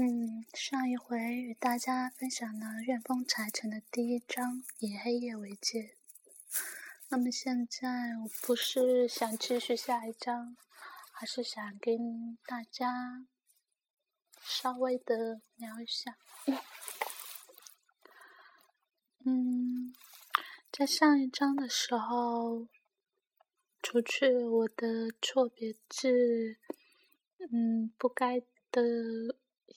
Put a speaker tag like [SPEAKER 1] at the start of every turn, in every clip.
[SPEAKER 1] 嗯，上一回与大家分享了《怨风柴城》的第一章“以黑夜为界”。那么现在我不是想继续下一章，而是想跟大家稍微的聊一下。嗯，在上一章的时候，除去我的错别字，嗯，不该的。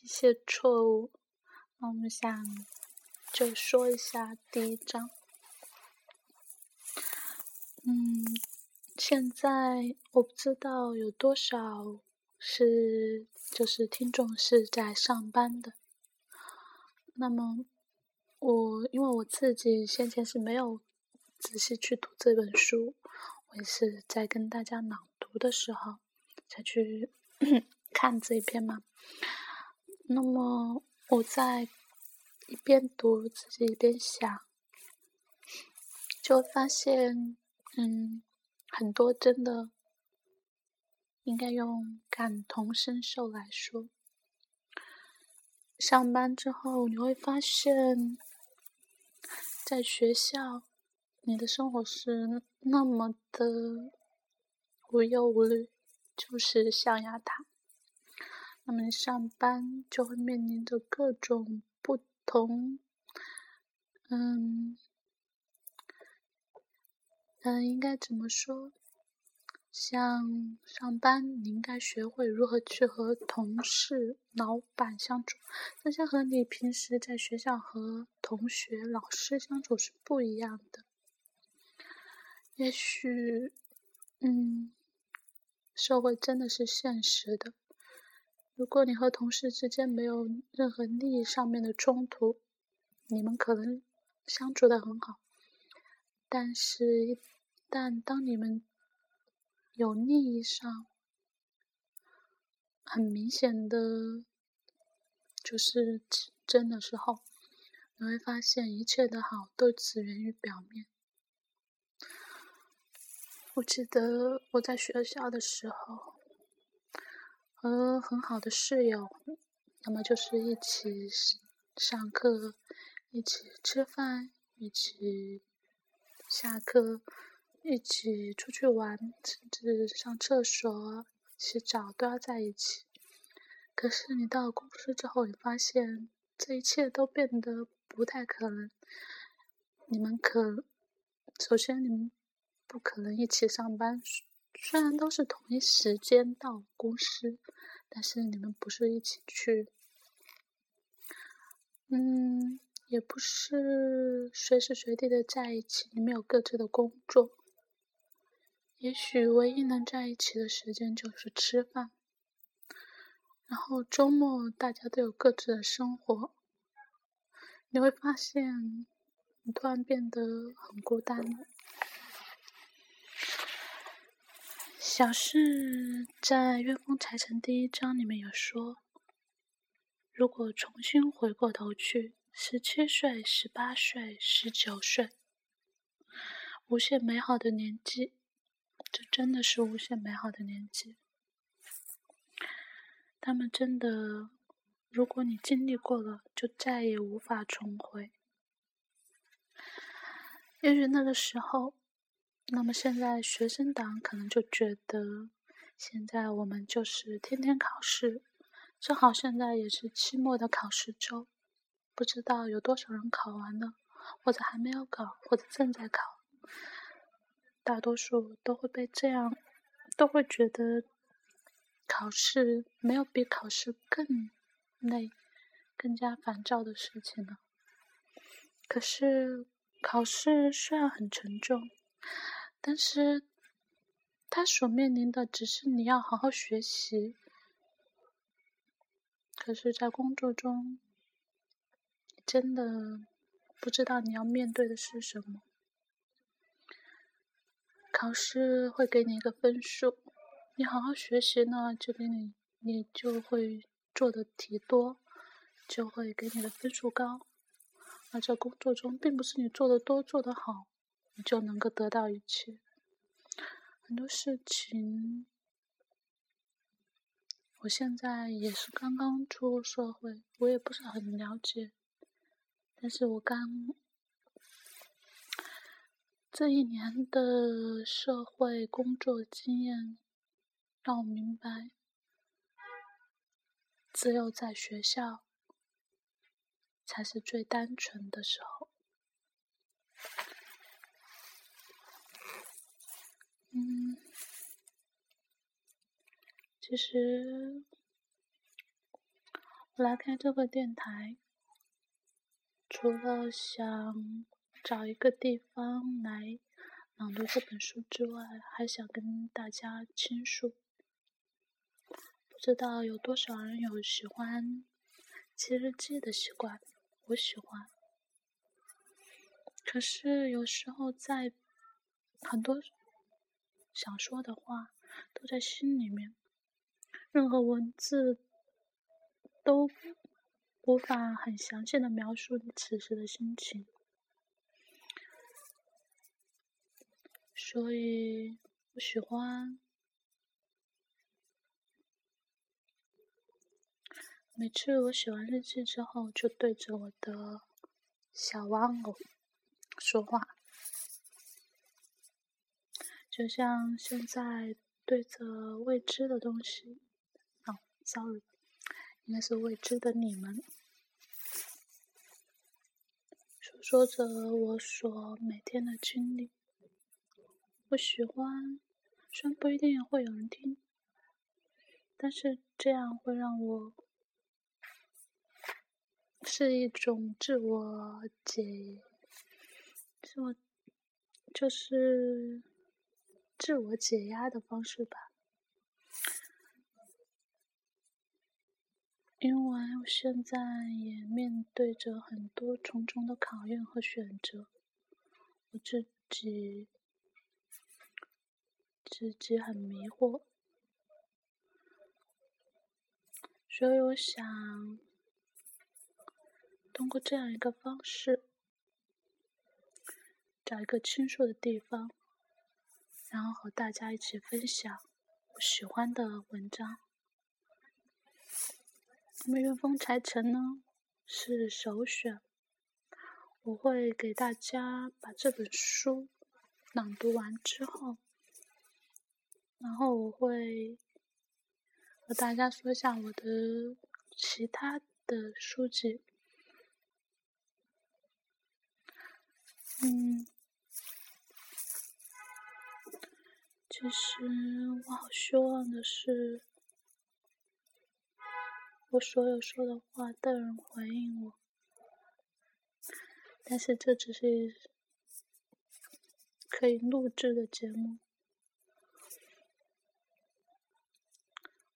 [SPEAKER 1] 一些错误，那我们想就说一下第一章。嗯，现在我不知道有多少是就是听众是在上班的。那么我因为我自己先前是没有仔细去读这本书，我也是在跟大家朗读的时候才去 看这一篇嘛。那么我在一边读自己一边想，就发现，嗯，很多真的应该用感同身受来说。上班之后你会发现，在学校你的生活是那么的无忧无虑，就是象牙塔。那么上班就会面临着各种不同，嗯，嗯，应该怎么说？像上班，你应该学会如何去和同事、老板相处，这些和你平时在学校和同学、老师相处是不一样的。也许，嗯，社会真的是现实的。如果你和同事之间没有任何利益上面的冲突，你们可能相处的很好。但是，一但当你们有利益上很明显的就是争的时候，你会发现一切的好都只源于表面。我记得我在学校的时候。和很好的室友，要么就是一起上课，一起吃饭，一起下课，一起出去玩，甚至上厕所、洗澡都要在一起。可是你到公司之后，你发现这一切都变得不太可能。你们可，首先你们不可能一起上班。虽然都是同一时间到公司，但是你们不是一起去，嗯，也不是随时随地的在一起。你们有各自的工作，也许唯一能在一起的时间就是吃饭，然后周末大家都有各自的生活。你会发现，你突然变得很孤单了。小事在《月风财神》第一章里面有说：“如果重新回过头去，十七岁、十八岁、十九岁，无限美好的年纪，这真的是无限美好的年纪。他们真的，如果你经历过了，就再也无法重回。也许那个时候。”那么现在学生党可能就觉得，现在我们就是天天考试，正好现在也是期末的考试周，不知道有多少人考完了，或者还没有考，或者正在考。大多数都会被这样，都会觉得考试没有比考试更累、更加烦躁的事情了。可是考试虽然很沉重。但是，他所面临的只是你要好好学习。可是，在工作中，真的不知道你要面对的是什么。考试会给你一个分数，你好好学习呢，就给你，你就会做的题多，就会给你的分数高。而在工作中，并不是你做的多、做的好。你就能够得到一切。很多事情，我现在也是刚刚出入社会，我也不是很了解。但是我刚这一年的社会工作经验，让我明白，只有在学校才是最单纯的时候。嗯，其实我来开这个电台，除了想找一个地方来朗读这本书之外，还想跟大家倾诉。不知道有多少人有喜欢记日记的习惯？我喜欢。可是有时候在很多。想说的话都在心里面，任何文字都无法很详细的描述你此时的心情，所以我喜欢每次我写完日记之后，就对着我的小玩偶说话。就像现在对着未知的东西，哦，sorry，应该是未知的你们，说说着我所每天的经历。我喜欢，虽然不一定会有人听，但是这样会让我是一种自我解，自我就是。自我解压的方式吧，因为我现在也面对着很多重重的考验和选择，我自己自己很迷惑，所以我想通过这样一个方式，找一个倾诉的地方。然后和大家一起分享我喜欢的文章。那么《云风柴城》呢是首选，我会给大家把这本书朗读完之后，然后我会和大家说一下我的其他的书籍。嗯。其实我好希望的是，我所有说的话都有人回应我，但是这只是可以录制的节目，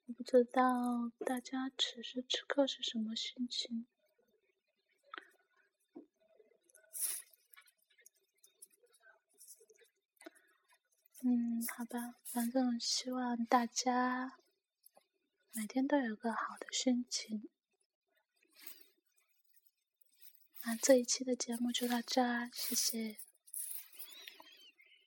[SPEAKER 1] 我不知道大家此时此刻是什么心情。嗯，好吧，反正希望大家每天都有个好的心情。那这一期的节目就到这，谢谢。